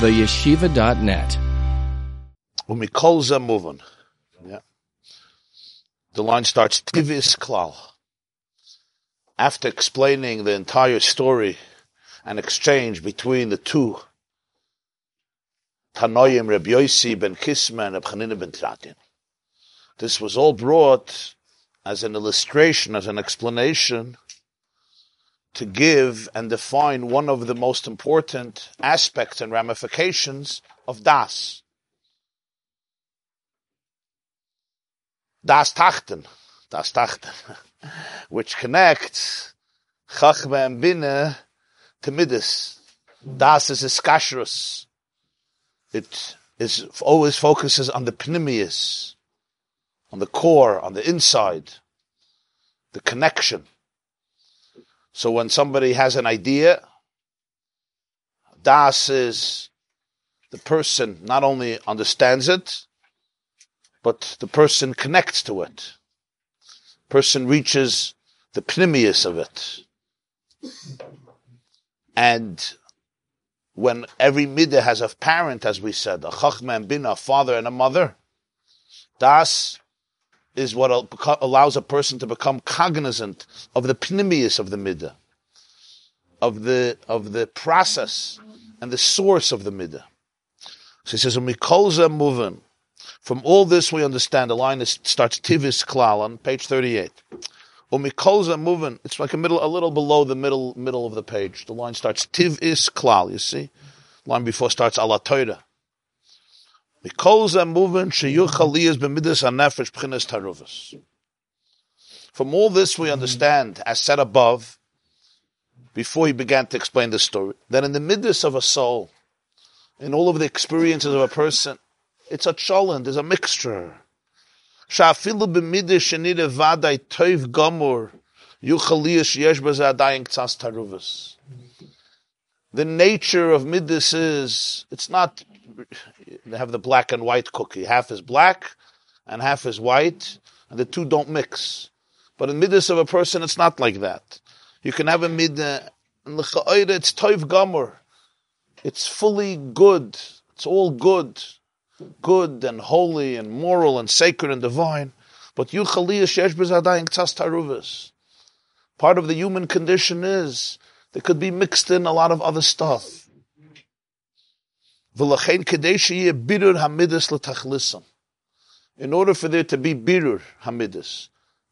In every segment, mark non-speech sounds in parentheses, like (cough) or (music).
theyeshiva.net. Umikol moving. Yeah. The line starts Tivis Klal. After explaining the entire story and exchange between the two Tanoim, Reb Yosi ben Kisma and Reb ben Tratin. This was all brought as an illustration, as an explanation to give and define one of the most important aspects and ramifications of Das. Das Tachten, Das Tachten, (laughs) which connects Chachma and Bina to Midas. Das is a skashrus. It is always focuses on the pnimius, on the core, on the inside, the connection. So when somebody has an idea, Das is the person not only understands it, but the person connects to it. Person reaches the pnimius of it. And when every midah has a parent, as we said, a chachma and bina, a father and a mother, das is what allows a person to become cognizant of the pnimius of the midah, of the of the process and the source of the midah. So he says, "Mikolza moving." From all this, we understand the line is, starts tivis klal on page thirty-eight. Umikolza moving. It's like a middle, a little below the middle middle of the page. The line starts tivis klal. You see, line before starts ala Torah. Mm-hmm. From all this we mm-hmm. understand, as said above, before he began to explain the story, that in the midst of a soul, in all of the experiences of a person, it's a cholent, there's a mixture. Mm-hmm. The nature of midas is, it's not they have the black and white cookie. Half is black and half is white, and the two don't mix. But in midas of a person, it's not like that. You can have a midah, and it's toiv gamur. It's fully good. It's all good. Good and holy and moral and sacred and divine. But. Part of the human condition is there could be mixed in a lot of other stuff. In order for there to be birur hamidus,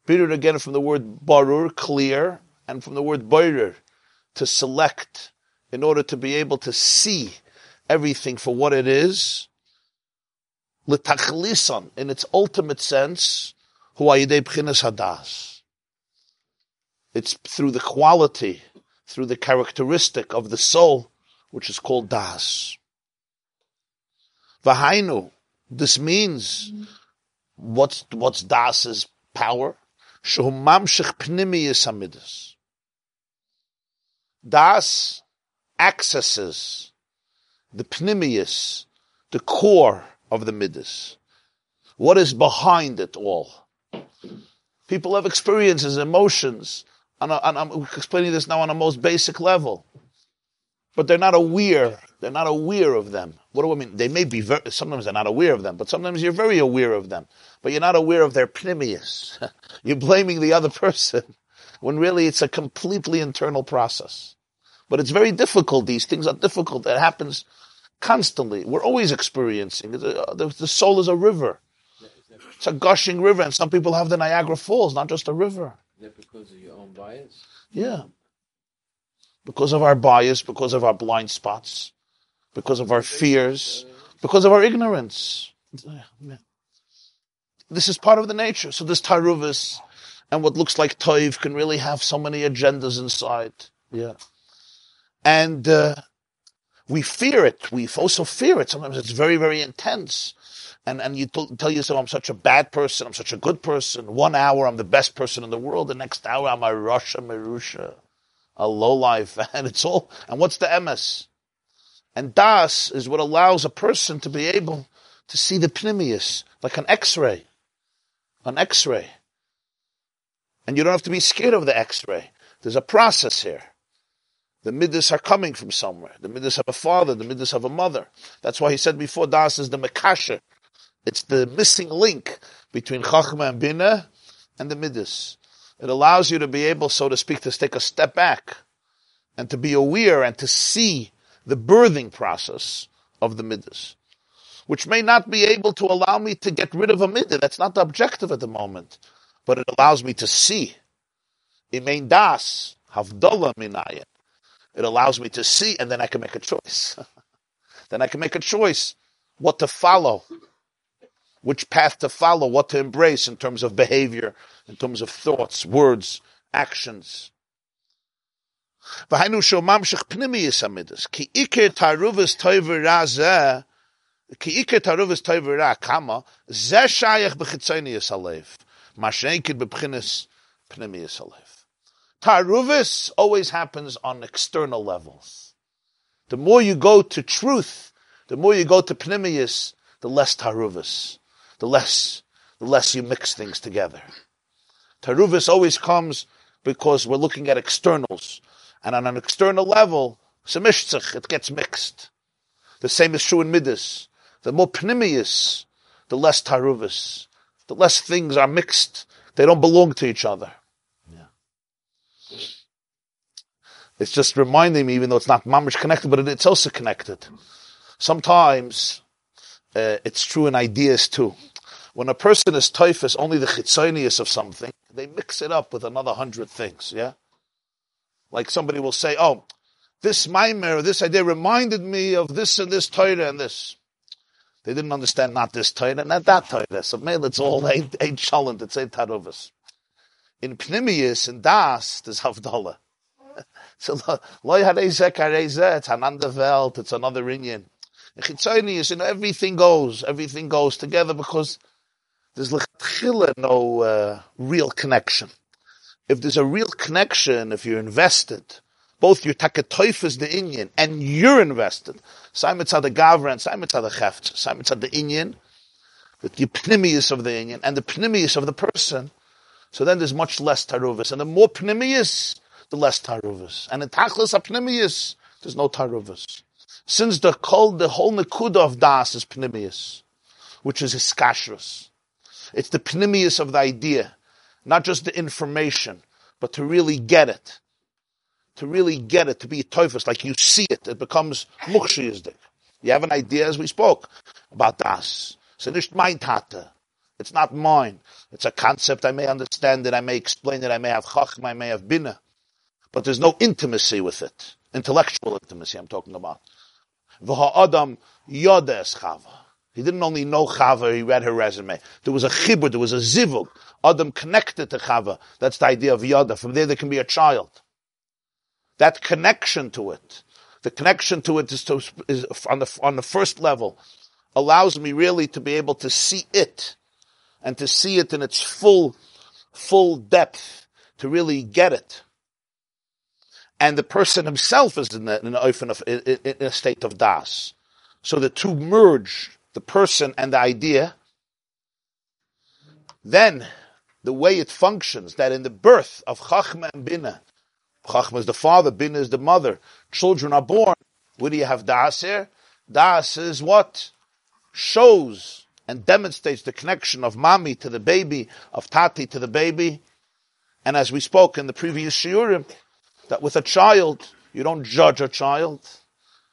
birur again from the word barur, clear, and from the word barir, to select, in order to be able to see everything for what it is, l'tachlisan, in its ultimate sense, huayidei b'chinas hadas. It's through the quality, through the characteristic of the soul, which is called das. Vahainu. This means what's what's Das's power? Shehumamshich pnimiyis hamidus. Das accesses the pnimius, the core of the midas. What is behind it all? People have experiences, emotions, and I'm explaining this now on a most basic level but they're not aware. They're not aware of them. What do I mean? They may be very, sometimes they're not aware of them, but sometimes you're very aware of them. But you're not aware of their pnimius. (laughs) you're blaming the other (laughs) person when really it's a completely internal process. But it's very difficult. These things are difficult. It happens constantly. We're always experiencing. The, the soul is a river. It's a gushing river, and some people have the Niagara Falls, not just a river. Is that because of your own bias? Yeah because of our bias, because of our blind spots, because of our fears, because of our ignorance. This is part of the nature. So this taruvis and what looks like toiv can really have so many agendas inside. Yeah. And, uh, we fear it. We also fear it. Sometimes it's very, very intense. And, and you t- tell yourself, I'm such a bad person. I'm such a good person. One hour, I'm the best person in the world. The next hour, I'm a Russia Merusha a low life, (laughs) and it's all. And what's the emes? And das is what allows a person to be able to see the pnimius, like an X-ray, an X-ray. And you don't have to be scared of the X-ray. There's a process here. The midas are coming from somewhere. The midas have a father, the midas have a mother. That's why he said before, Das is the makasha. It's the missing link between Chachma and Bina and the midas. It allows you to be able, so to speak, to take a step back and to be aware and to see the birthing process of the midas, which may not be able to allow me to get rid of a midah. That's not the objective at the moment, but it allows me to see. Das. It allows me to see, and then I can make a choice. (laughs) then I can make a choice what to follow, which path to follow, what to embrace in terms of behavior, in terms of thoughts, words, actions. V'hainu shel mamshich pnimiyus amidus. Ki iker taruvus toiver razeh, ki iker taruvus toiver ra kama, zeh shayach b'chitzoniyus alev. Mashenkin b'pchinis pnimiyus alev. Taruvus always happens on external levels. The more you go to truth, the more you go to pnimiyus, the less taruvus the less, the less you mix things together. Taruvus always comes because we're looking at externals. And on an external level, it gets mixed. The same is true in Midas. The more Pnimius, the less Taruvus. The less things are mixed. They don't belong to each other. Yeah. It's just reminding me, even though it's not mamish connected, but it's also connected. Sometimes uh, it's true in ideas too. When a person is typhus, only the chitzonius of something, they mix it up with another hundred things. Yeah, like somebody will say, "Oh, this maimer, this idea reminded me of this and this Torah and this." They didn't understand not this Torah, not that Torah. So man, it's all eight eight it's eight tarovas. In Pnimius and Das, there's Havdalah. (laughs) So loy hareze kareze. It's another welt. It's another Indian. Chitzoni is, you know, everything goes, everything goes together because there's no uh, real connection. If there's a real connection, if you're invested, both your takatoif is the Indian and you're invested. Simon the Gavra and Simon the Cheft. Simon the Indian, with the pnimius of the Indian and the pnimius of the person. So then there's much less taruvis. And the more pnimius, the less taruvas. And in tachlis apnimius, there's no taruvas. Since the kol, the whole nekuda of das is pnimius, which is hiskashrus. It's the pnimius of the idea, not just the information, but to really get it. To really get it, to be a teufus, like you see it, it becomes mukshiyizdik. You have an idea, as we spoke, about das. So mein Tate. It's not mine. It's a concept. I may understand it. I may explain it. I may have chachma. I may have bina but there's no intimacy with it. Intellectual intimacy, I'm talking about. Adam yodes chava. He didn't only know Chava, he read her resume. There was a chibur, there was a zivug. Adam connected to Chava. That's the idea of yada. From there, there can be a child. That connection to it, the connection to it is, to, is on the on the first level, allows me really to be able to see it, and to see it in its full, full depth, to really get it and the person himself is in, in, in, in a state of das. So the two merge, the person and the idea. Then the way it functions, that in the birth of Chachma and Bina, Chachma is the father, Bina is the mother, children are born. Where do you have Das here? Das is what shows and demonstrates the connection of Mami to the baby, of Tati to the baby. And as we spoke in the previous Shiurim, that with a child, you don't judge a child.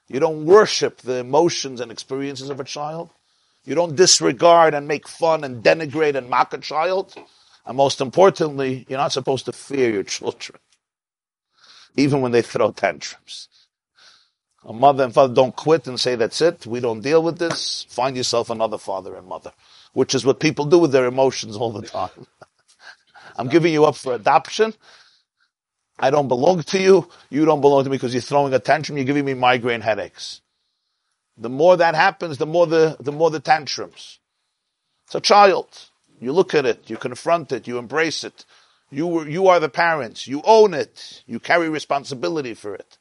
You don't worship the emotions and experiences of a child. You don't disregard and make fun and denigrate and mock a child. And most importantly, you're not supposed to fear your children, even when they throw tantrums. A mother and father don't quit and say, that's it, we don't deal with this. Find yourself another father and mother, which is what people do with their emotions all the time. (laughs) I'm giving you up for adoption. I don't belong to you. You don't belong to me because you're throwing a tantrum. You're giving me migraine headaches. The more that happens, the more the, the more the tantrums. It's a child. You look at it, you confront it, you embrace it. You, you are the parents. You own it. You carry responsibility for it.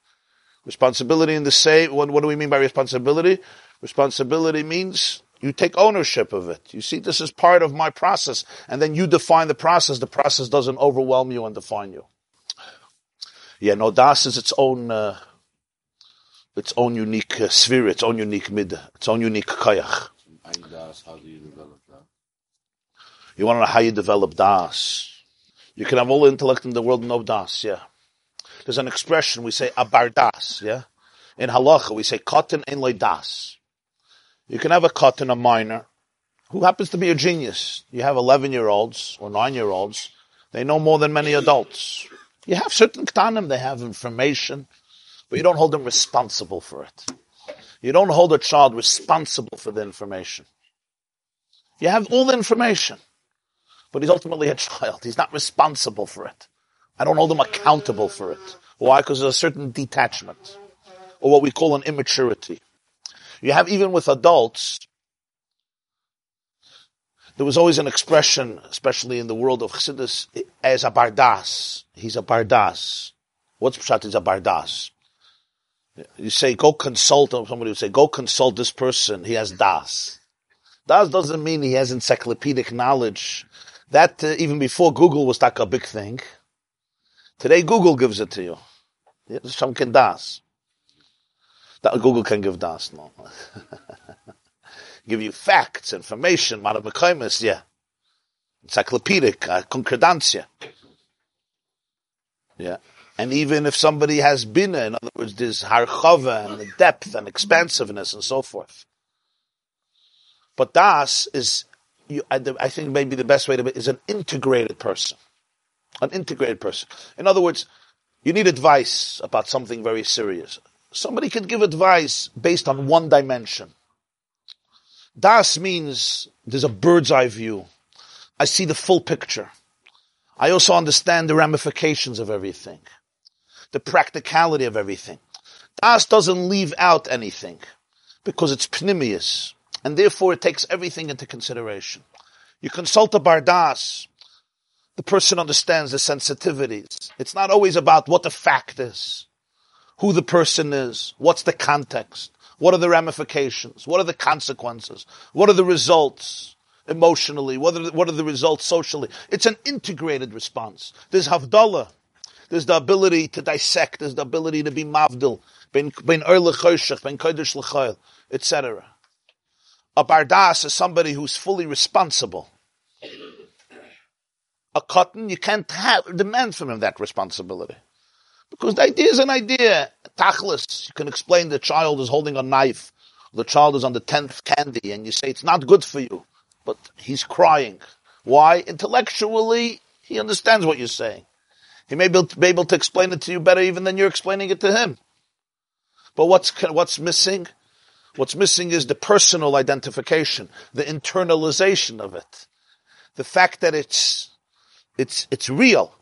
Responsibility in the same, what, what do we mean by responsibility? Responsibility means you take ownership of it. You see, this is part of my process. And then you define the process. The process doesn't overwhelm you and define you. Yeah, no, das is its own, uh, its own unique uh, sphere, its own unique mid, its own unique koyach. Das, how do you develop that? You want to know how you develop das. You can have all the intellect in the world, no das, yeah. There's an expression, we say abar das, yeah. In halacha, we say cotton in loy das. You can have a cotton, a minor, who happens to be a genius. You have 11 year olds or 9 year olds. They know more than many adults. You have certain ktanim, they have information, but you don't hold them responsible for it. You don't hold a child responsible for the information. You have all the information, but he's ultimately a child. He's not responsible for it. I don't hold him accountable for it. Why? Because there's a certain detachment, or what we call an immaturity. You have even with adults, there was always an expression, especially in the world of Chassidus, as a bardas. He's a bardas. What's pshat? He's a bardas. You say, go consult, somebody would say, go consult this person, he has das. Das doesn't mean he has encyclopedic knowledge. That, uh, even before Google was like a big thing. Today Google gives it to you. Some can das. That Google can give das, no. (laughs) give you facts, information, marabakaimus, yeah. Encyclopedic, uh, concordancia. Yeah. And even if somebody has been, in other words, there's harchava and the depth and expansiveness and so forth. But das is, you, I, I think maybe the best way to be, is an integrated person. An integrated person. In other words, you need advice about something very serious. Somebody could give advice based on one dimension. Das means there's a bird's eye view. I see the full picture. I also understand the ramifications of everything, the practicality of everything. Das doesn't leave out anything because it's pnimius, and therefore it takes everything into consideration. You consult a bardas, the person understands the sensitivities. It's not always about what the fact is, who the person is, what's the context. What are the ramifications? What are the consequences? What are the results emotionally? What are the, what are the results socially? It's an integrated response. There's havdalah. There's the ability to dissect. There's the ability to be mavdil. Ben ben ben kodesh l'chayil, etc. A bardas is somebody who's fully responsible. A cotton, you can't have, demand from him that responsibility. Because the idea is an idea. Tachlis, you can explain the child is holding a knife, the child is on the tenth candy, and you say it's not good for you, but he's crying. Why? Intellectually, he understands what you're saying. He may be able to explain it to you better even than you're explaining it to him. But what's, what's missing? What's missing is the personal identification, the internalization of it. The fact that it's, it's, it's real.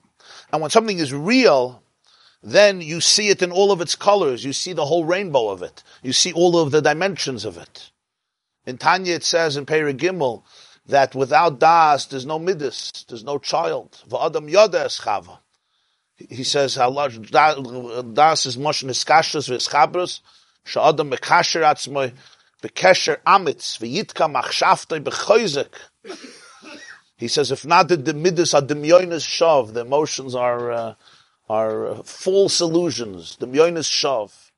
And when something is real, then you see it in all of its colors. You see the whole rainbow of it. You see all of the dimensions of it. In Tanya it says in Perek Gimel that without das, there's no midas, there's no child. V'adam yoda eschava. He says, Allah, das is mosh niskashas v'eschabros, sha'adam mekasher atzmoy, bekesher amitz, v'yitka machshavtoi b'choizek. He says, if not the, the midas are demyonis shav, the emotions are, uh, are false illusions, the myonis shav.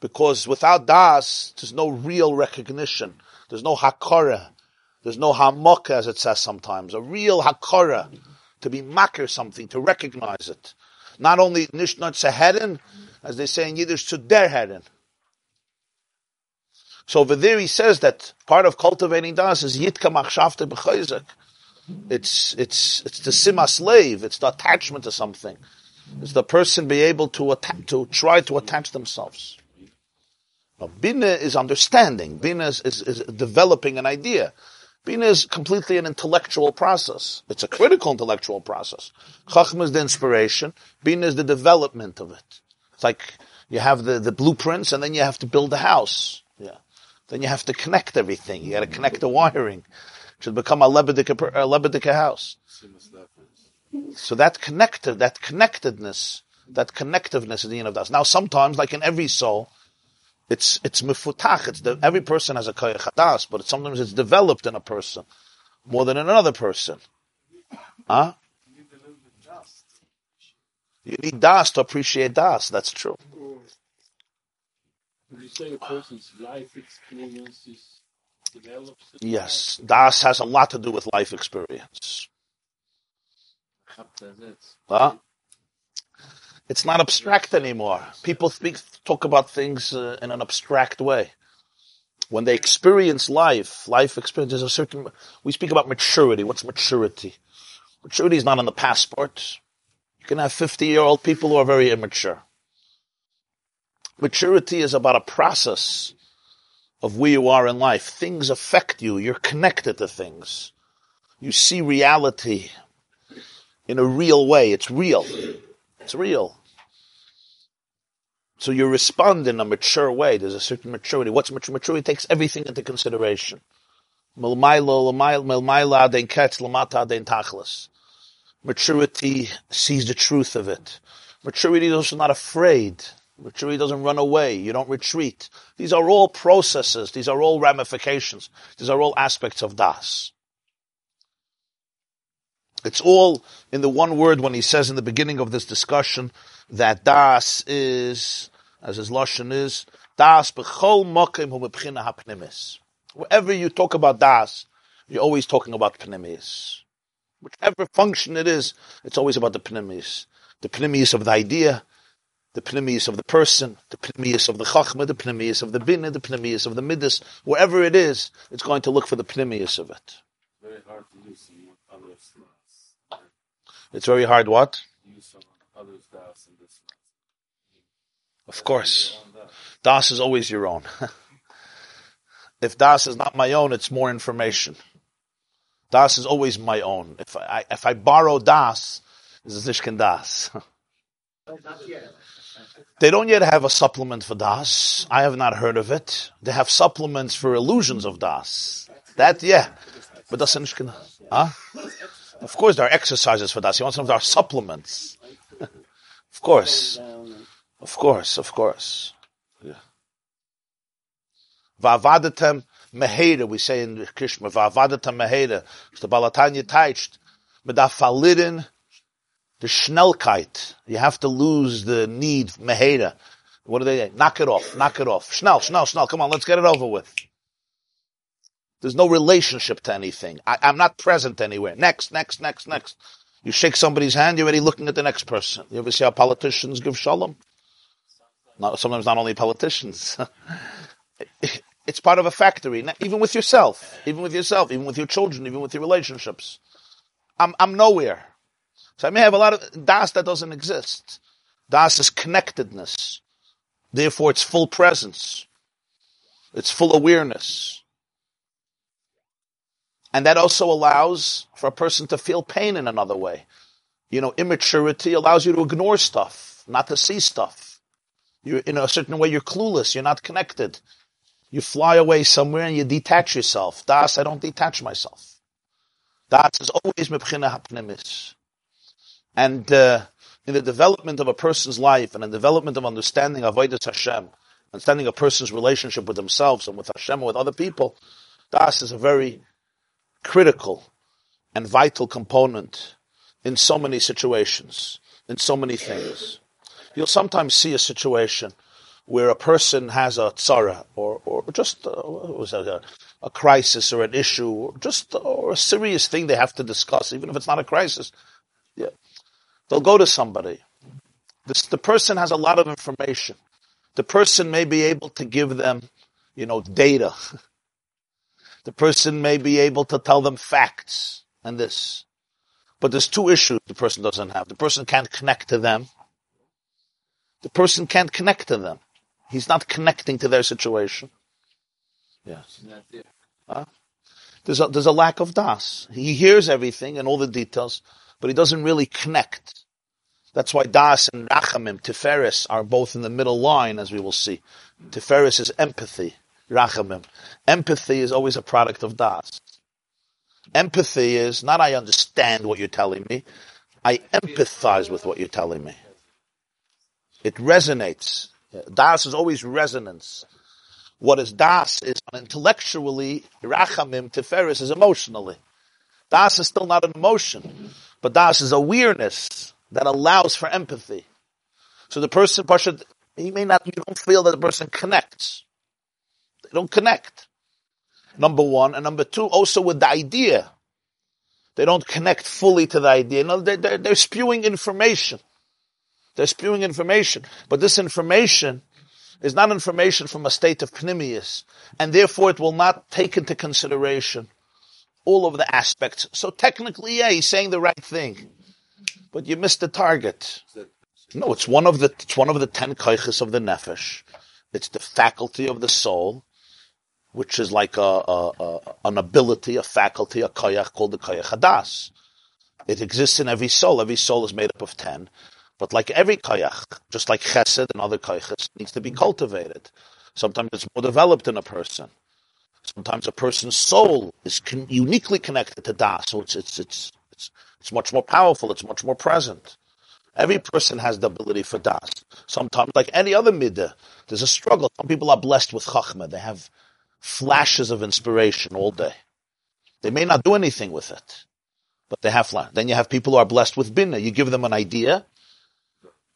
Because without das, there's no real recognition. There's no hakara. There's no hamaka, as it says sometimes. A real hakara, to be makir something, to recognize it. Not only nishnat seherin, as they say in Yiddish, to der. So over there he says that part of cultivating das is yitka machshavte b'chayzek. It's, it's, it's the sima slave. It's the attachment to something. It's the person be able to atta- to try to attach themselves. Now, bina is understanding. Bina is, is, is developing an idea. Bina is completely an intellectual process. It's a critical intellectual process. Chachma is the inspiration. Bina is the development of it. It's like you have the, the blueprints and then you have to build a house. Yeah. Then you have to connect everything. You got to connect the wiring. Should become a Lebedika, house. So that connected, that connectedness, that connectiveness is the end of das. Now sometimes, like in every soul, it's, it's mifutach, it's the, every person has a koyach hadas, but sometimes it's developed in a person more than in another person. Huh? You need das to appreciate das. That's true. Would you say a person's life experiences develops? Yes, das has a lot to do with life experience. Huh? It's not abstract anymore. People speak, talk about things uh, in an abstract way. When they experience life, life experience, there's a certain, we speak about maturity. What's maturity? Maturity is not on the passport. You can have 50 year old people who are very immature. Maturity is about a process of where you are in life. Things affect you. You're connected to things. You see reality in a real way. It's real. It's real. So you respond in a mature way. There's a certain maturity. What's mature? Maturity takes everything into consideration. Maturity sees the truth of it. Maturity is also not afraid. Maturity doesn't run away. You don't retreat. These are all processes. These are all ramifications. These are all aspects of das. It's all in the one word when he says in the beginning of this discussion that das is, as his lashon is, das b'chol mokim hu hapnimis. Wherever you talk about das, you're always talking about pnimis. Whichever function it is, it's always about the pnimis. The pnimis of the idea, the pnimis of the person, the pnimis of the chachma, the pnimis of the binah, the pnimis of the midas. Wherever it is, it's going to look for the pnimis of it. Very hard to use in others' das. It's very hard what? Use some others' das in this. Of course. Das is always your own. (laughs) if Das is not my own, it's more information. Das is always my own. If I, if I borrow Das, it's a Zishkin Das. (laughs) they don't yet have a supplement for Das. I have not heard of it. They have supplements for illusions of Das. That, yeah. But that's Zishkin Huh? Of course there are exercises for Das. You want some of our supplements. (laughs) of course. Of course, of course. Yeah. Vavadatem meheda, we say in Krishma, Vavadatem meheda. The Balatanya der verlitten, the Schnellkeit. You have to lose the need, meheda. What do they say? Knock it off, knock it off. Schnell, schnell, schnell. Come on, let's get it over with. There's no relationship to anything. I, I'm not present anywhere. Next, next, next, next. You shake somebody's hand, you're already looking at the next person. You ever see how politicians give shalom? Not, sometimes not only politicians. (laughs) it's part of a factory, even with yourself, even with yourself, even with your children, even with your relationships. I'm, I'm nowhere. So I may have a lot of das that doesn't exist. Das is connectedness. Therefore, it's full presence. It's full awareness. And that also allows for a person to feel pain in another way. You know, immaturity allows you to ignore stuff, not to see stuff. You're in a certain way, you're clueless, you're not connected. You fly away somewhere and you detach yourself. Das, I don't detach myself. Das is always mebchina hapnimis. And uh, in the development of a person's life and in the development of understanding of Avodas Hashem, understanding a person's relationship with themselves and with Hashem and with other people, Das is a very critical and vital component in so many situations, in so many things. You'll sometimes see a situation where a person has a tzara or, or just uh, a, a crisis or an issue or just or a serious thing they have to discuss, even if it's not a crisis. Yeah. They'll go to somebody. This, the person has a lot of information. The person may be able to give them, you know, data. (laughs) The person may be able to tell them facts and this. But there's two issues the person doesn't have. The person can't connect to them. The person can't connect to them. He's not connecting to their situation. Yes. There. There's a, there's a lack of das. He hears everything and all the details, but he doesn't really connect. That's why das and rachamim, tiferes, are both in the middle line, as we will see. Tiferes is empathy. Rachamim. Empathy is always a product of das. Empathy is not I understand what you're telling me. I empathize with what you're telling me. It resonates. Das is always resonance. What is das is intellectually, rachamim, tiferes is emotionally. Das is still not an emotion, but das is awareness that allows for empathy. So the person, Pasha, he may not, you don't feel that the person connects. They don't connect. Number one. And number two, also with the idea. They don't connect fully to the idea. No, they're, they're, they're spewing information. They're spewing information. But this information is not information from a state of pneumius. And therefore it will not take into consideration all of the aspects. So technically, yeah, he's saying the right thing. But you missed the target. No, it's one of the, it's one of the ten kaiches of the nefesh. It's the faculty of the soul which is like a, a, a, an ability, a faculty, a koyach called the koyach hadas. It exists in every soul. Every soul is made up of ten. But like every koyach, just like chesed and other koyachs, needs to be cultivated. Sometimes it's more developed in a person. Sometimes a person's soul is con- uniquely connected to das, so it's, it's, it's, it's, it's much more powerful, it's much more present. Every person has the ability for das. Sometimes, like any other midah, there's a struggle. Some people are blessed with chachma. They have flashes of inspiration all day. They may not do anything with it, but they have flash. Then you have people who are blessed with binna. You give them an idea,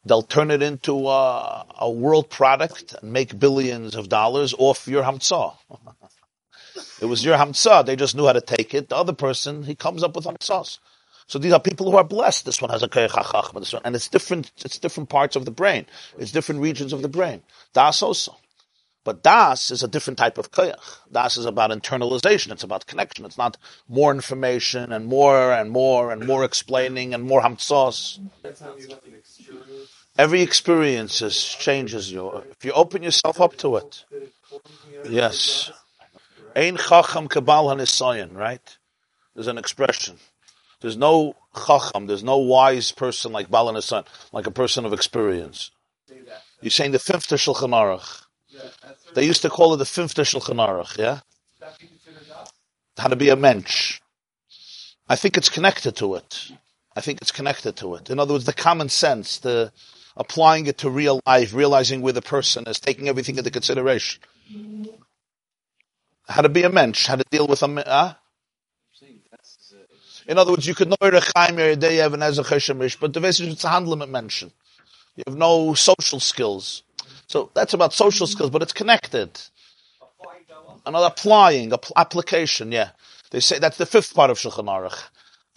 they'll turn it into a, a world product and make billions of dollars off your hamtzah. (laughs) it was your hamtzah. They just knew how to take it. The other person, he comes up with hamtzahs. So these are people who are blessed. This one has a koyach this one, and it's different. It's different parts of the brain. It's different regions of the brain. Das also. But das is a different type of koyach. Das is about internalization. It's about connection. It's not more information and more and more and more explaining and more hamtzos. Every experience changes you. If you open yourself up to it. Yes. Ein chacham kabal hanisayan, right? There's an expression. There's no chacham, there's no wise person like Bal Hanisayan, like a person of experience. You're saying the fifth Shulchan Aruch. They used to call it the fifth Shulchan Aruch, yeah? How to be a mensch. I think it's connected to it. I think it's connected to it. In other words, the common sense, the applying it to real life, realizing where the person is, taking everything into consideration. How to be a mensch, how to deal with a huh? In other words, you could know a Rechaim Yeredeyev and Ezra Cheshamish, but the message is to handle a mention. You have no social skills. So that's about social skills, but it's connected. Another applying, application, yeah. They say that's the fifth part of Shulchan Aruch.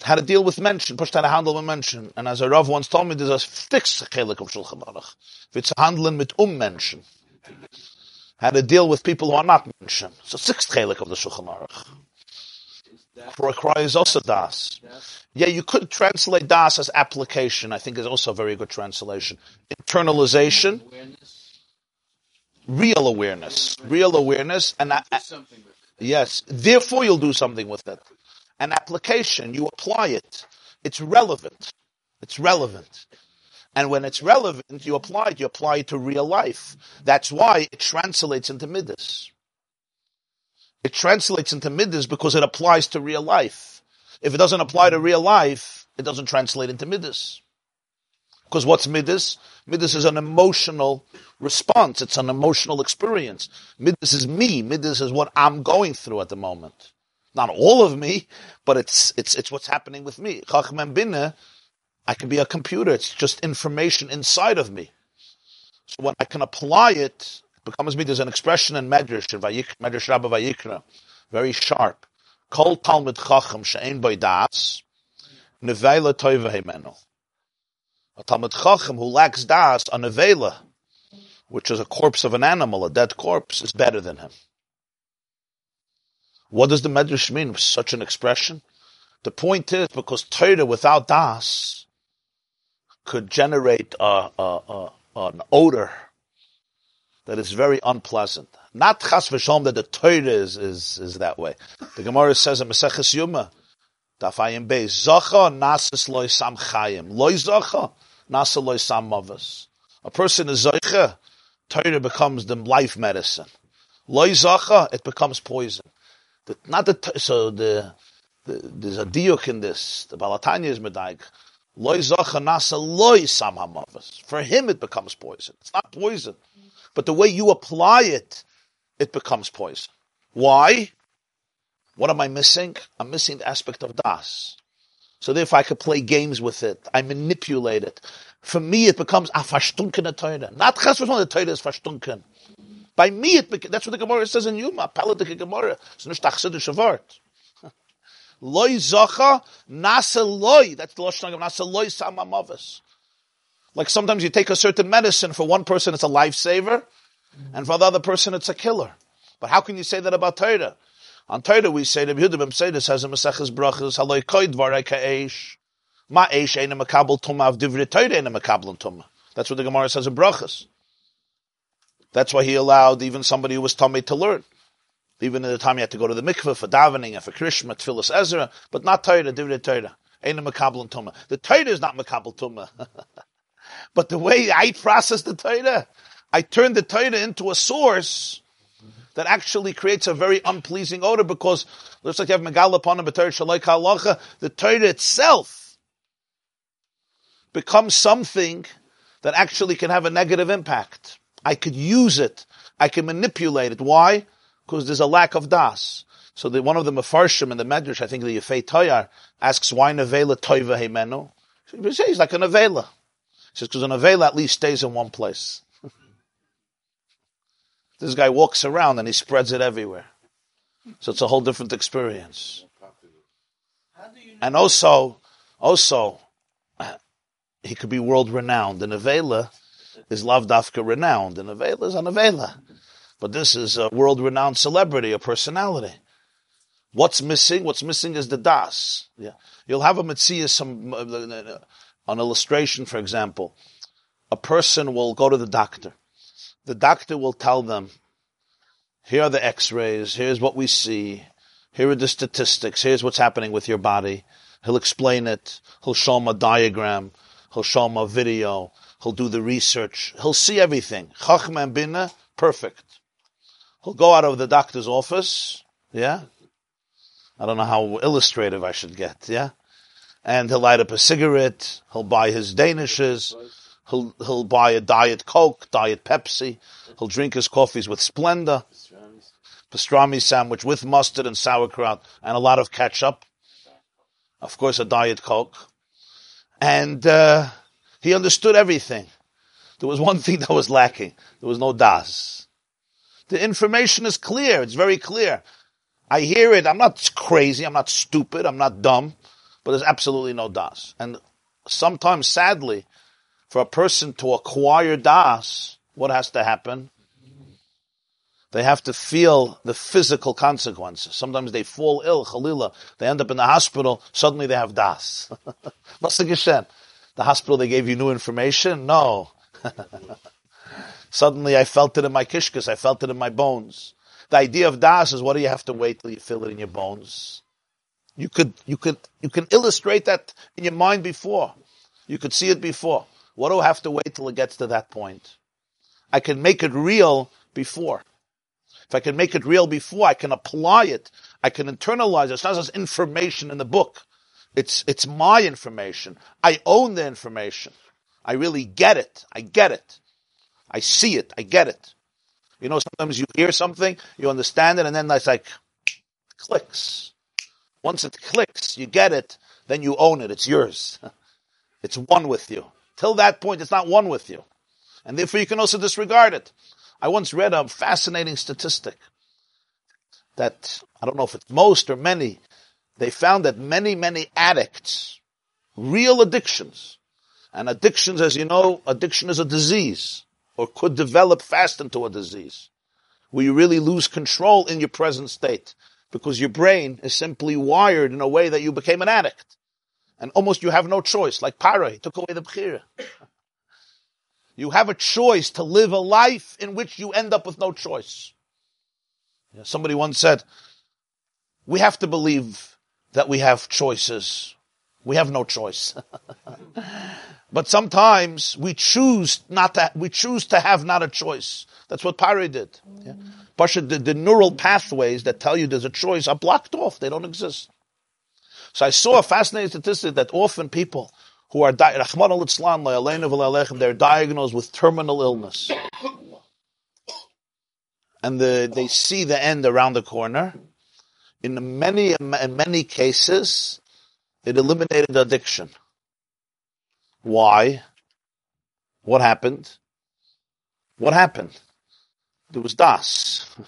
How to deal with mention, push how to handle with mention. And as a Rav once told me, there's a fixed chelik of Shulchan Aruch. If it's handling with um mention. How to deal with people who are not mention. So sixth chelik of the Shulchan Aruch. For Requires also das. Yeah, you could translate das as application. I think is also a very good translation. Internalization real awareness, real awareness, and yes, therefore you'll do something with it. An application, you apply it. It's relevant. It's relevant. And when it's relevant, you apply it. You apply it to real life. That's why it translates into midas. It translates into midas because it applies to real life. If it doesn't apply to real life, it doesn't translate into midas. Because what's midas? Midas is an emotional response. It's an emotional experience. Midas is me. Midas is what I'm going through at the moment. Not all of me, but it's it's it's what's happening with me. Chacham Binah, I can be a computer. It's just information inside of me. So when I can apply it, it becomes me. There's an expression in Medrash, in Medrash Rabbah Vayikra, very sharp. Kol Talmud Chacham she'en boy das, nevela toiva. A Talmud Chacham who lacks das, a nevela, which is a corpse of an animal, a dead corpse, is better than him. What does the Medrash mean with such an expression? The point is because Torah without das could generate a, a, a, an odor that is very unpleasant. Not chas v'shalom that the Torah is, is, is that way. The Gemara says in Maseches Yuma, Dafayim Beis, Zacha nasis loy sam chayim. Loy zacha, nasa loy sam mavas. A person is zacha, Torah becomes the life medicine. Loy zacha, it becomes poison. The, not the, so the, the, there's a diuk in this. The Balatanya is medaik. For him it becomes poison. It's not poison. But the way you apply it, it becomes poison. Why? What am I missing? I'm missing the aspect of das. So therefore I could play games with it. I manipulate it. For me, it becomes a verstunken Torah. Not chas the Torah is verstunken. By me, it beca- that's what the Gemara says in Yuma, Paladike Gemara. It's not a. Loy zocha, nasa loy. That's the Lashon of nasa loy samamavis. Like sometimes you take a certain medicine, for one person it's a lifesaver, and for the other person it's a killer. But how can you say that about Torah? On Torah we say, the Yehuda B'Mseidus says in Maseches Brachas, haloi koi dvarei ka'esh, ma eish eina makabel tumah, av divrei Torah eina makabel tumah. That's what the Gemara says in Brachas. That's why he allowed even somebody who was tummy to learn. Even in the time you had to go to the mikveh for davening and for Krishma, Tfilis Ezra, but not Torah, divrei Torah. Eina makabel tumah. The Torah is not makabel tumah. (laughs) But the way I process the Torah, I turn the Torah into a source that actually creates a very unpleasing odor because looks like you have Megala upon a Shalai Halacha, the Torah itself becomes something that actually can have a negative impact. I could use it. I can manipulate it. Why? Because there's a lack of das. So the, one of the Mefarshim in the Medrash, I think the Yefei Toyar, asks why Nevela Toiva Heimenu? He's like a Nevela says, because an Avela at least stays in one place. (laughs) this guy walks around and he spreads it everywhere. So it's a whole different experience. And also, also, (clears throat) he could be world renowned. And Avela is Lavdafka renowned. And Avela is an Avela. But this is a world renowned celebrity, a personality. What's missing? What's missing is the das. Yeah. You'll have a mitzvah, some, uh, uh, an illustration, for example, a person will go to the doctor. The doctor will tell them, here are the x-rays, here's what we see, here are the statistics, here's what's happening with your body. He'll explain it, he'll show them a diagram, he'll show them a video, he'll do the research, he'll see everything. Chachma and Bina, perfect. He'll go out of the doctor's office, yeah? I don't know how illustrative I should get, yeah? and he'll light up a cigarette, he'll buy his Danishes, he'll, he'll buy a Diet Coke, Diet Pepsi, he'll drink his coffees with Splenda, pastrami sandwich with mustard and sauerkraut, and a lot of ketchup. Of course, a Diet Coke. And, uh, he understood everything. There was one (laughs) thing that was lacking. There was no das. The information is clear. It's very clear. I hear it. I'm not crazy. I'm not stupid. I'm not dumb but there's absolutely no das. And sometimes, sadly, for a person to acquire das, what has to happen? They have to feel the physical consequences. Sometimes they fall ill, chalila. They end up in the hospital. Suddenly they have das. (laughs) What's the The hospital, they gave you new information? No. (laughs) Suddenly I felt it in my kishkas. I felt it in my bones. The idea of das is what do you have to wait till you feel it in your bones? You could, you could, you can illustrate that in your mind before. You could see it before. What do I have to wait till it gets to that point? I can make it real before. If I can make it real before, I can apply it. I can internalize it. It's not just information in the book. It's, it's my information. I own the information. I really get it. I get it. I see it. I get it. You know, sometimes you hear something, you understand it, and then it's like clicks. Once it clicks, you get it, then you own it. It's yours. (laughs) It's one with you. Till that point, it's not one with you. And therefore you can also disregard it. I once read a fascinating statistic that, I don't know if it's most or many, they found that many, many addicts, real addictions, and addictions, as you know, addiction is a disease, or could develop fast into a disease, where you really lose control in your present state because your brain is simply wired in a way that you became an addict. And almost you have no choice, like Para, he took away the Bechira. (laughs) You have a choice to live a life in which you end up with no choice. Somebody once said, we have to believe that we have choices. We have no choice. (laughs) but sometimes we choose not to, we choose to have not a choice. That's what Pare did. Yeah. Pasha, the, the neural pathways that tell you there's a choice are blocked off. They don't exist. So I saw a fascinating statistic that often people who are di- they're diagnosed with terminal illness. And the, they see the end around the corner. In many, in many cases, It eliminated addiction. Why? What happened? What happened? There was das. (laughs)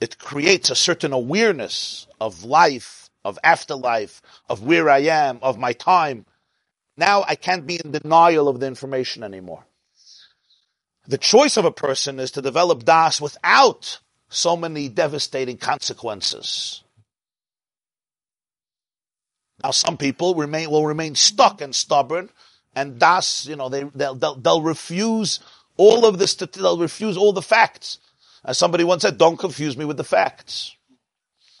It creates a certain awareness of life, of afterlife, of where I am, of my time. Now I can't be in denial of the information anymore. The choice of a person is to develop das without so many devastating consequences. Now, some people remain will remain stuck and stubborn, and das, you know, they they'll, they'll, they'll refuse all of this. They'll refuse all the facts. As somebody once said, "Don't confuse me with the facts."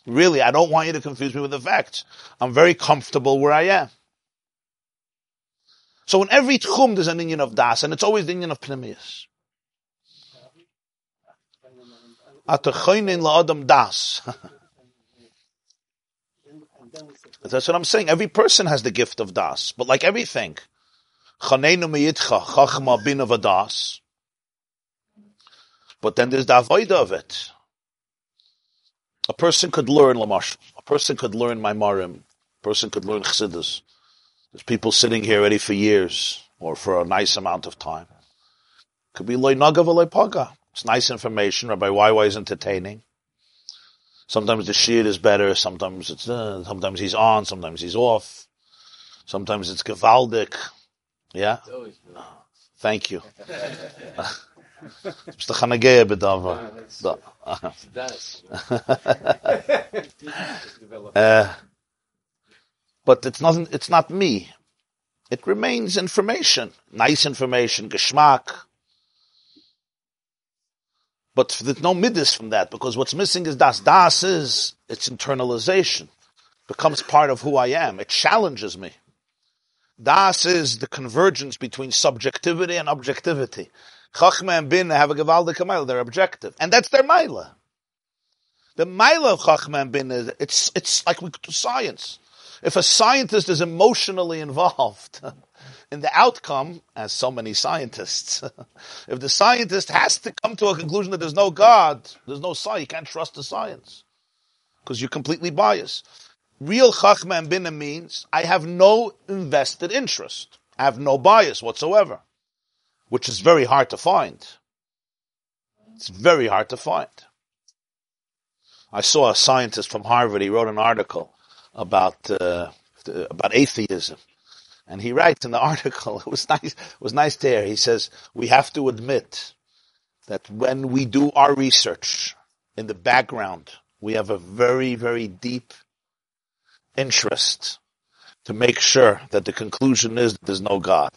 Really, I don't want you to confuse me with the facts. I'm very comfortable where I am. So in every tchum there's an Indian of das, and it's always the Indian of pnimius. Atachoinin la'adam das. (laughs) That's what I'm saying. Every person has the gift of das, but like everything, chachma bin of a das. But then there's the avoid of it. A person could learn lamash. A person could learn Maimarim. A person could learn chassidus. There's people sitting here ready for years or for a nice amount of time. Could be loy naga v'loy paga. It's nice information. Rabbi YY is entertaining. Sometimes the shir is better. Sometimes it's uh, sometimes he's on. Sometimes he's off. Sometimes it's gewaldic. Yeah. It's. Thank you. (laughs) Mr. Chanagea bedava. (laughs) Uh, but it's not, it's not me. It remains information. Nice information, geschmack. But there's no midas from that because what's missing is das. Das is its internalization. Becomes part of who I am. It challenges me. Das is the convergence between subjectivity and objectivity. Chachma and Bin have a gewaldige mile. They're objective. And that's their mila. The mila of Chachma and Bin is, it's, it's like we science. If a scientist is emotionally involved (laughs) in the outcome, as so many scientists, (laughs) if the scientist has to come to a conclusion that there's no God, there's no science, you can't trust the science. Because you're completely biased. Real Chachma and Bina means I have no invested interest. I have no bias whatsoever. Which is very hard to find. It's very hard to find. I saw a scientist from Harvard, he wrote an article about, uh, about atheism. And he writes in the (laughs) article, it was nice, it was nice to hear. He says, we have to admit that when we do our research in the background, we have a very, very deep interest to make sure that the conclusion is that there's no God.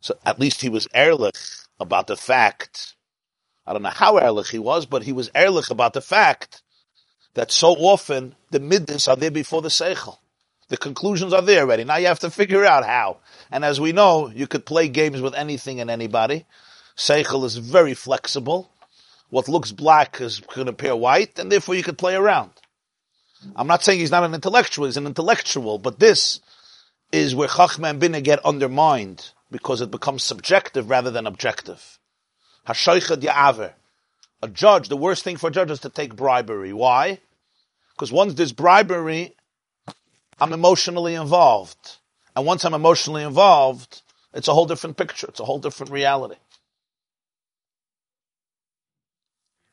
So at least he was ehrlich about the fact. I don't know how ehrlich he was, but he was ehrlich about the fact that so often the middas are there before the seichel. The conclusions are there already. Now you have to figure out how. And as we know, you could play games with anything and anybody. Seichel is very flexible. What looks black is going to appear white, and therefore you could play around. I'm not saying he's not an intellectual, he's an intellectual, but this is where Chachma and Bina get undermined because it becomes subjective rather than objective. Hashoichad Ya'aver. A judge, the worst thing for a judge is to take bribery. Why? Because once there's bribery, I'm emotionally involved. And once I'm emotionally involved, it's a whole different picture. It's a whole different reality.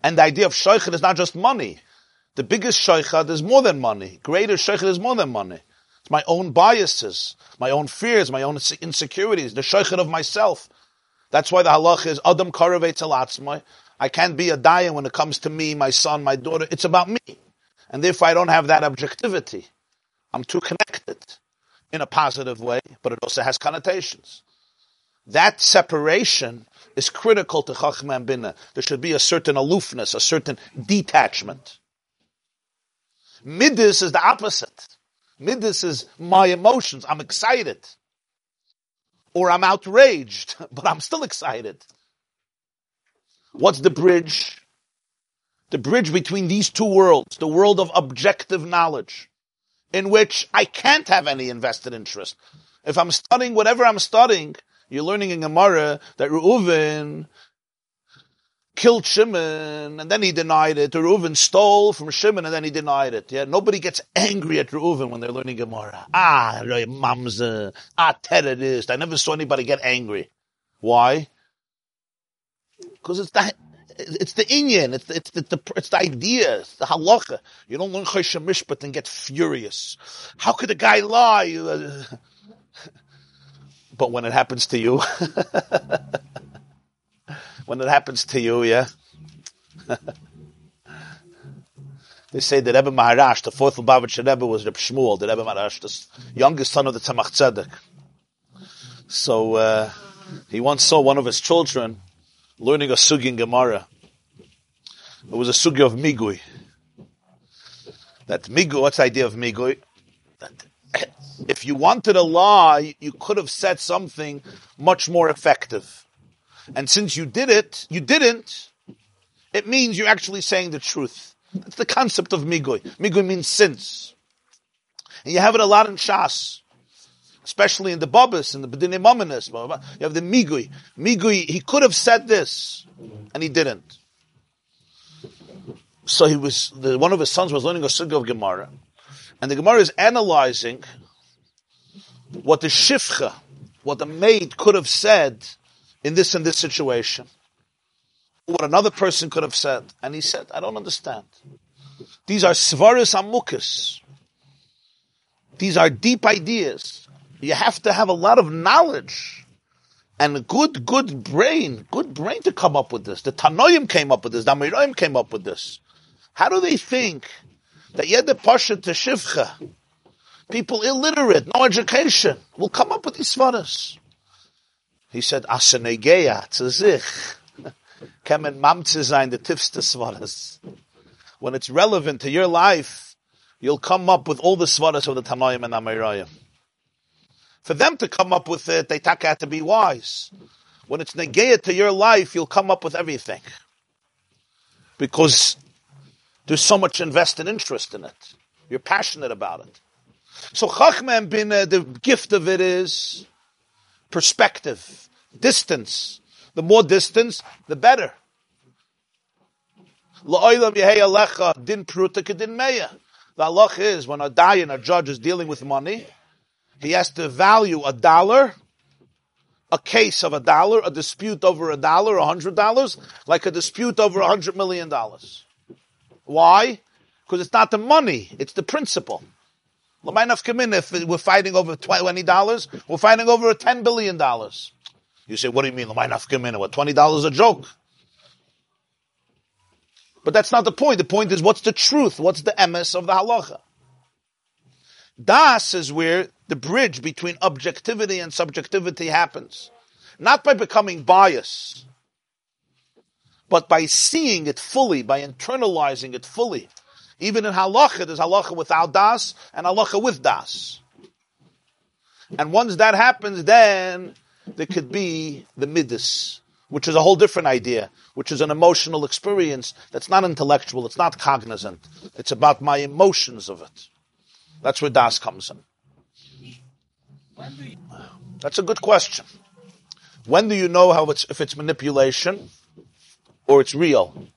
And the idea of shaykhid is not just money. The biggest shaykhid is more than money. Greater shaykhid is more than money. It's my own biases, my own fears, my own insecurities, the shaykhid of myself. That's why the halach is Adam Karavet Alatzmai. I can't be a dayan when it comes to me, my son, my daughter. It's about me. And therefore I don't have that objectivity. I'm too connected in a positive way, but it also has connotations. That separation is critical to Chachma and Bina. There should be a certain aloofness, a certain detachment. Midas is the opposite. Midas is my emotions. I'm excited. Or I'm outraged, (laughs) but I'm still excited. What's the bridge? The bridge between these two worlds, the world of objective knowledge, in which I can't have any invested interest. If I'm studying whatever I'm studying, you're learning in Gemara that Reuven killed Shimon and then he denied it. Reuven stole from Shimon and then he denied it. Yeah, nobody gets angry at Reuven when they're learning Gemara. Ah, mamza, ah, terrorist. I never saw anybody get angry. Why? Because it's that. It's the inyan. It's the, it's the, the it's the idea. It's the halacha. You don't learn choshen mishpat and get furious. How could a guy lie? (laughs) But when it happens to you, (laughs) when it happens to you, yeah. (laughs) they say that Rebbe Maharash, the fourth Lubavitcher Rebbe, was Reb Shmuel, the Rebbe Maharash, the youngest son of the Tzemach Tzedek. So uh, he once saw one of his children learning a sugi in Gemara. It was a sugi of migui. That migui, what's the idea of migui? That (coughs) if you wanted a lie, you could have said something much more effective. And since you did it, you didn't, it means you're actually saying the truth. That's the concept of migui. Migui means since. And you have it a lot in Shas. Especially in the Babas, and the Bedine Mominus. You have the Migui. Migui, he could have said this, and he didn't. So he was, the, one of his sons was learning a Sugya of Gemara. And the Gemara is analyzing what the shifcha, what the maid could have said in this and this situation. What another person could have said. And he said, I don't understand. These are svaris amukas. These are deep ideas. You have to have a lot of knowledge and a good, good brain, good brain to come up with this. The Tanoim came up with this. The Amiroim came up with this. How do they think that Yed Pasha to Shivcha, people illiterate, no education, will come up with these svaras. He said, Asenegeya zu (laughs) sich, kemen mamze sein the tiefste svaras. When it's relevant to your life, you'll come up with all the svaras of the Tanoim and Amirayim. For them to come up with it, they have to be wise. When it's negeya to your life, you'll come up with everything. Because there's so much invested interest in it. You're passionate about it. So Chachman bin, the gift of it is perspective, distance. The more distance, the better. Din meya. The halach is when a dayan, a judge is dealing with money, he has to value a dollar, a case of a dollar, a dispute over a dollar, a hundred dollars, like a dispute over a hundred million dollars. Why? Because it's not the money, it's the principle. If we're fighting over twenty dollars, we're fighting over ten billion dollars. You say, what do you mean? What twenty dollars a joke? But that's not the point. The point is, what's the truth? What's the emes of the halacha? Das is where the bridge between objectivity and subjectivity happens. Not by becoming biased, but by seeing it fully, by internalizing it fully. Even in halacha, there's halacha without das and halacha with das. And once that happens, then there could be the midas, which is a whole different idea, which is an emotional experience that's not intellectual, it's not cognizant. It's about my emotions of it. That's where das comes in. That's a good question. When do you know how it's, if it's manipulation or it's real?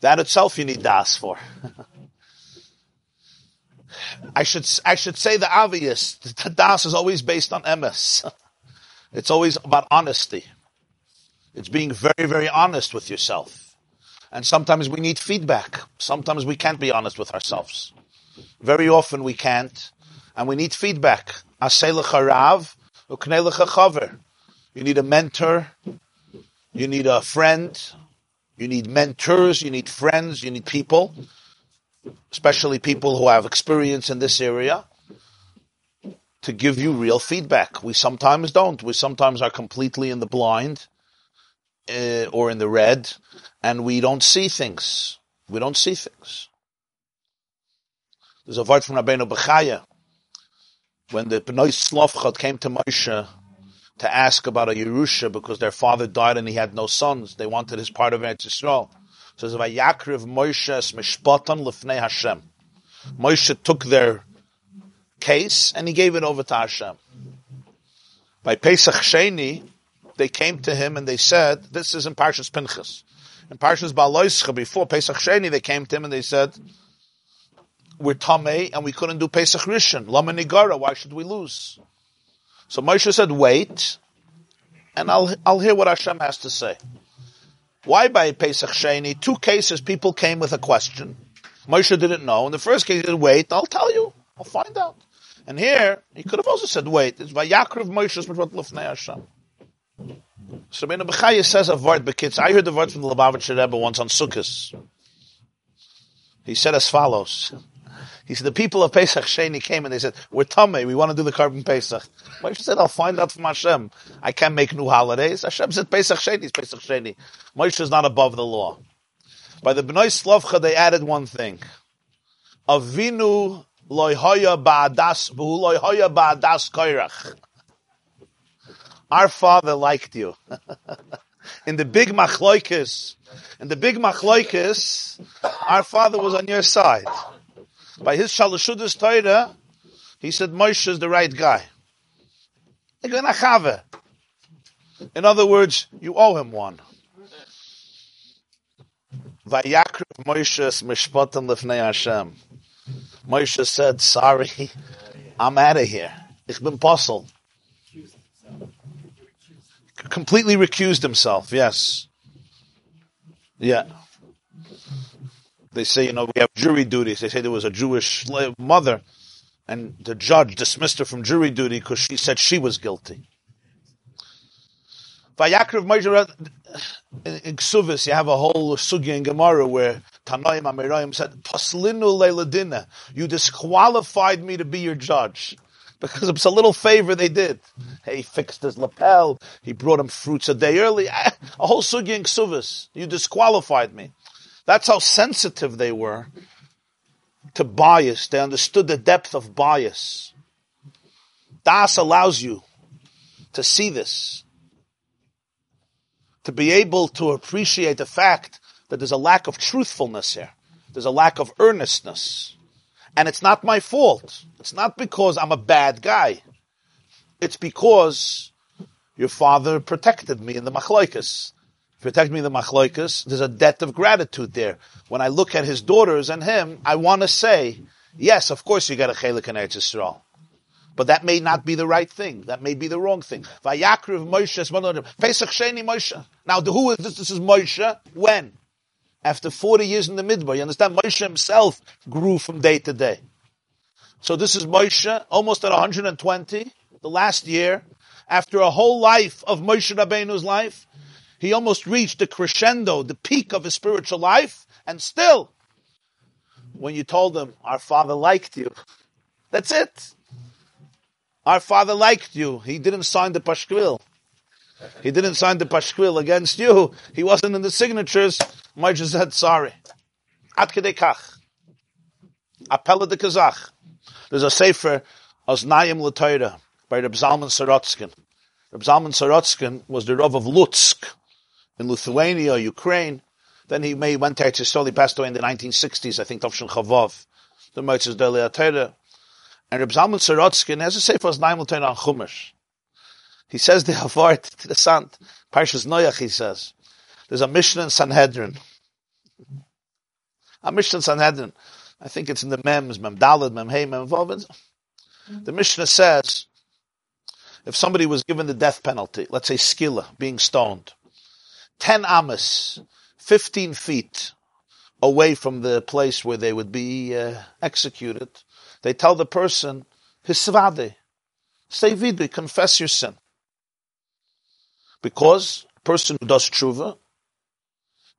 That itself you need das for. (laughs) I should I should say the obvious. The das is always based on emes. (laughs) It's always about honesty. It's being very very honest with yourself. And sometimes we need feedback. Sometimes we can't be honest with ourselves. Very often we can't, and we need feedback. You need a mentor. You need a friend. You need mentors, you need friends, you need people, especially people who have experience in this area, to give you real feedback. We sometimes don't. We sometimes are completely in the blind uh, or in the red, and we don't see things. We don't see things. There's a word from Rabbeinu Bechaya when the Bnei Slofchot came to Moshe to ask about a Yerusha because their father died and he had no sons. They wanted his part of Eretz Yisrael. So it's Vayakriv Moshe Mishpatan Lefnei Hashem. Moshe took their case and he gave it over to Hashem. By Pesach Sheni, they came to him and they said, this is in Parshas Pinchas. In Parshas Beha'aloscha, before Pesach Sheni, they came to him and they said, we're Tameh and we couldn't do Pesach Rishon. Lama Nigara, why should we lose? So Moshe said, wait, and I'll, I'll hear what Hashem has to say. Why by Pesach Sheni? Two cases people came with a question. Moshe didn't know. In the first case, he said, wait, I'll tell you. I'll find out. And here, he could have also said, wait, it's Vayakriv Moshe's Mitzvot Lefnei Hashem. So Rabbeinu Bechaya says a word, but I heard the word from the Lubavitcher Rebbe once on Sukkot. He said as follows. He said, the people of Pesach Sheni came and they said, we're Tameh, we want to do the korban Pesach. Moshe said, I'll find out from Hashem. I can't make new holidays. Hashem said, Pesach Sheni is Pesach Sheni. Moshe is not above the law. By the Bnei Slavcha, they added one thing. Avinu loyhoya ba'adas, loyhoya ba'adas koirach. Our father liked you. (laughs) in the big machloikis, in the big machloikis, our father was on your side. By his Shalashudas Torah, he said Moshe is the right guy. In other words, you owe him one. Vayakriv Moshe mishpatim lefnei Hashem. Moshe said, sorry, (laughs) I'm out of here. Ich bin posel. Completely recused himself, yes. Yeah. They say, you know, we have jury duties. They say there was a Jewish mother, and the judge dismissed her from jury duty because she said she was guilty. Vayakriv in Ksuvis, you have a whole sugi in Gemara where Tanoim Amirayim said, Paslinu leiladina, you disqualified me to be your judge. Because it's a little favor they did. He fixed his lapel, he brought him fruits a day early. (laughs) A whole sugi in Ksuvis. You disqualified me. That's how sensitive they were to bias. They understood the depth of bias. Das allows you to see this, to be able to appreciate the fact that there's a lack of truthfulness here. There's a lack of earnestness. And it's not my fault. It's not because I'm a bad guy. It's because your father protected me in the machloikas protect me in the machloikas, there's a debt of gratitude there. When I look at his daughters and him, I want to say, yes, of course you got a chelik in Eretz Yisrael. But that may not be the right thing. That may be the wrong thing. Vayakriv Moshe, Pesach Sheni Moshe. Now, who is this? This is Moshe. When? After 40 years in the Midbar. You understand? Moshe himself grew from day to day. So this is Moshe, almost at 120, the last year, after a whole life of Moshe Rabbeinu's life, he almost reached the crescendo, the peak of his spiritual life, and still, when you told him, our father liked you, that's it. Our father liked you. He didn't sign the pashkvil. He didn't sign the pashkvil against you. He wasn't in the signatures. Moshe said, sorry. At kedekach. Appella de Kazakh. There's a sefer, Oznayim L'Torah, by Reb Zalman Sorotskin. Reb Zalman Sorotskin was the Rav of Lutsk, in Lithuania, Ukraine. Then he may went there to slowly passed away in the 1960s, I think, Tovshin Chavov, the Moitzes Atera. And Reb Zalman Sorotskin has a sefer Oznayim L'Torah on Chumash. He says the Havart to the Sant, Parshas Noach, he says, there's a Mishnah in Sanhedrin. A Mishnah in Sanhedrin. I think it's in the Mems, Mem Dalad, Mem Hey, Mem Vav. The Mishnah says, if somebody was given the death penalty, let's say skilla, being stoned, 10 amas, 15 feet away from the place where they would be uh, executed, they tell the person, Hisvade, say vidi, confess your sin. Because a person who does tshuva,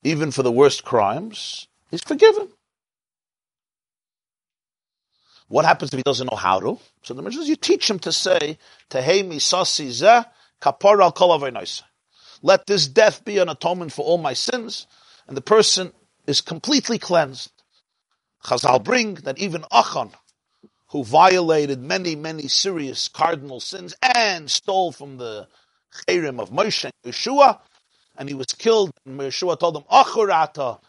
even for the worst crimes, is forgiven. What happens if he doesn't know how to? So the Mishnah you teach him to say, let this death be an atonement for all my sins, and the person is completely cleansed. Chazal bring that even Achan, who violated many, many serious cardinal sins and stole from the Cherim of Moshe and Yeshua, and he was killed, and Yeshua told him, Achurata,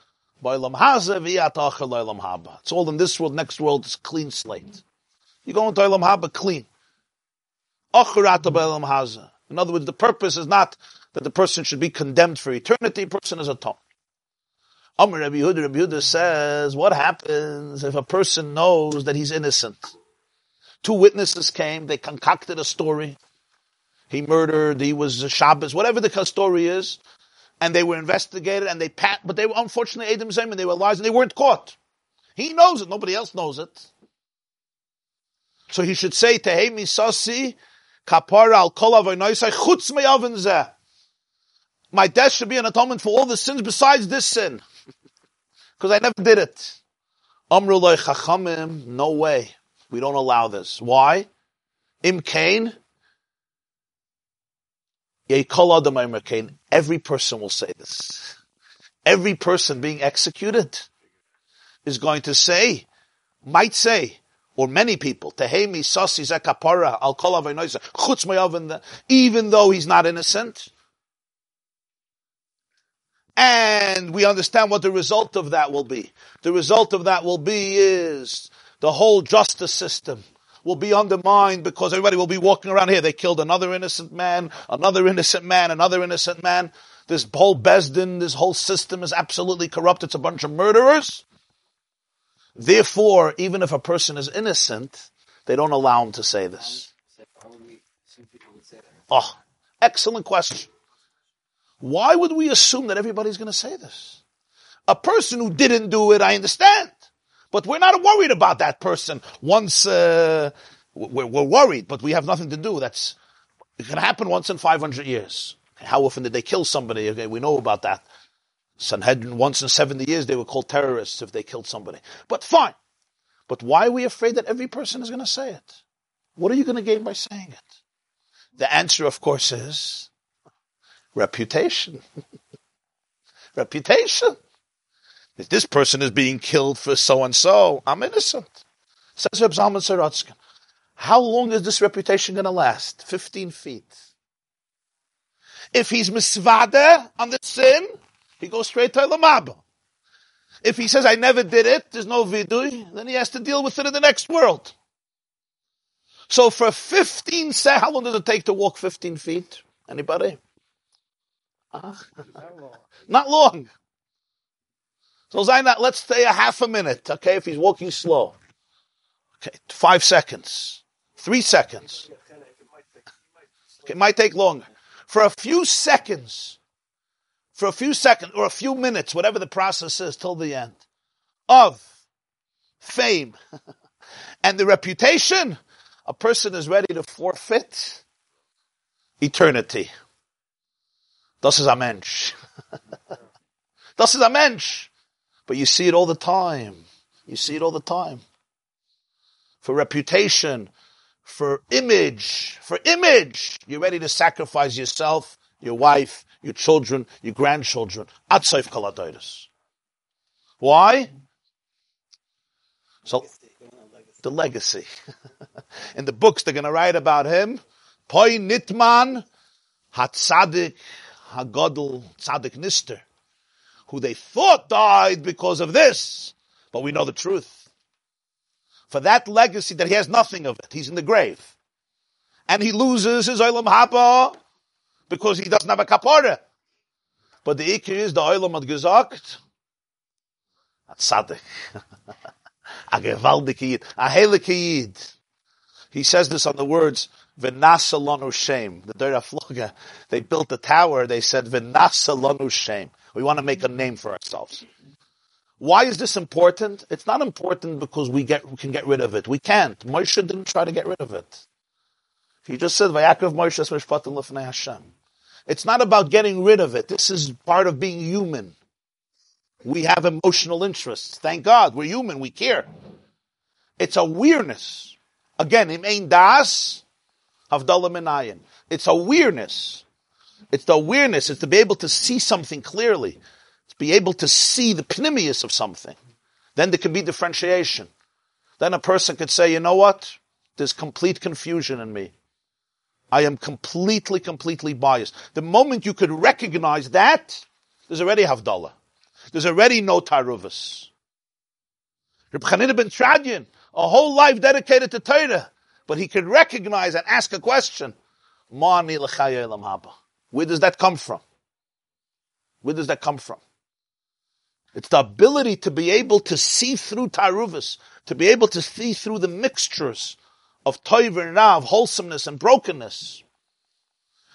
it's all in this world, next world is clean slate. You go into Olam Haba clean. In other words, the purpose is not that the person should be condemned for eternity. The person is a atoned. Amr Rabbi Yehuda, Rabbi Yehuda says, what happens if a person knows that he's innocent? Two witnesses came, they concocted a story. He murdered, he was a Shabbos, whatever the story is, and they were investigated and they pat, but they were unfortunately Adam Zayman, they were lies and they weren't caught. He knows it, nobody else knows it. So he should say, Tehemi Sasi, Kapara al Chutz Me My death should be an atonement for all the sins besides this sin. (laughs) Because I never did it. Amrullah Chachamim, no way. We don't allow this. Why? Im Kain, Every person will say this. Every person being executed is going to say, might say, or many people, Sasi Zekapara Al Chutz even though he's not innocent. And we understand what the result of that will be. The result of that will be is the whole justice system will be undermined because everybody will be walking around here. They killed another innocent man, another innocent man, another innocent man. This whole Besdin, this whole system is absolutely corrupt. It's a bunch of murderers. Therefore, even if a person is innocent, they don't allow him to say this. Oh, excellent question. Why would we assume that everybody's going to say this? A person who didn't do it, I understand. But we're not worried about that person once, uh, we're, we're, worried, but we have nothing to do. That's, it can happen once in 500 years. How often did they kill somebody? Okay, we know about that. Sanhedrin, once in 70 years, they were called terrorists if they killed somebody. But fine. But why are we afraid that every person is going to say it? What are you going to gain by saying it? The answer, of course, is reputation. (laughs) reputation. If this person is being killed for so and so, I'm innocent. Says Reb Zalman Sorotzkin. How long is this reputation going to last? 15 feet. If he's misvada on the sin, he goes straight to Olam Haba. If he says, I never did it, there's no vidui, then he has to deal with it in the next world. So for 15 seconds, how long does it take to walk 15 feet? Anybody? Uh, (laughs) not long. So Zainat, let's stay a half a minute, okay, if he's walking slow. Okay, five seconds. Three seconds. Okay, it might take longer. For a few seconds, for a few seconds or a few minutes, whatever the process is till the end, of fame (laughs) and the reputation, a person is ready to forfeit eternity. Das ist ein Mensch. das (laughs) ist ein Mensch. But you see it all the time. You see it all the time. For reputation, for image, for image, you're ready to sacrifice yourself, your wife, your children, your grandchildren. Atzaif kaladoidus. Why? So, the legacy. (laughs) In the books they're going to write about him. Poi nitman hatzadik hagodl tzadik nister who they thought died because of this, but we know the truth. For that legacy that he has nothing of it, he's in the grave. And he loses his Olam Haba because he doesn't have a kapara. But the ikir is the Olam had gesagt, a tzaddik, (laughs) a gewaldik yid, a heilig yid. He says this on the words, V'nasa lanu shem. The Dor Haflagah, they built the tower, they said, V'nasa lanu shem. We want to make a name for ourselves. Why is this important? It's not important because we get we can get rid of it. We can't. Moshe didn't try to get rid of it. He just said, "Vayakov Moshe mishpatim lefnei Hashem." It's not about getting rid of it. This is part of being human. We have emotional interests. Thank God, we're human. We care. It's a awareness. Again, im ein das havdalah minayin. It's a awareness. It's the awareness. It's to be able to see something clearly. To be able to see the pnimius of something. Then there can be differentiation. Then a person could say, you know what? There's complete confusion in me. I am completely, completely biased. The moment you could recognize that, there's already Havdalah. There's already no Taruvas. Reb Chanina ben Teradyon, a whole life dedicated to Torah, but he could recognize and ask a question. Ma'ani l'chaya elam haba. Where does that come from? Where does that come from? It's the ability to be able to see through Taruvas, to be able to see through the mixtures of toiv and wholesomeness and brokenness.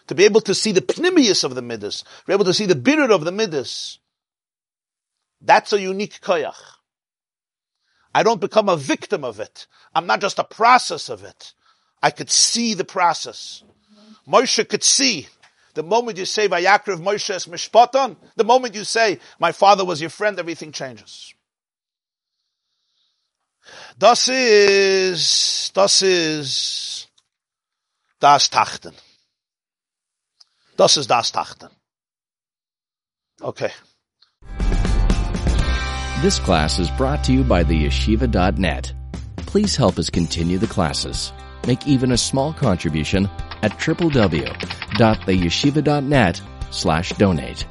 To be able to see the pnimius of the midas, to be able to see the bitter of the midas. That's a unique koyach. I don't become a victim of it. I'm not just a process of it. I could see the process. Moshe could see the moment you say Vayakriv Moshe es mishpatan, the moment you say my father was your friend, everything changes. Das is, das is, das Tachten. Das is das Tachten. Okay. This class is brought to you by the yeshiva.net. Please help us continue the classes. Make even a small contribution at www.theyeshiva.net slash donate.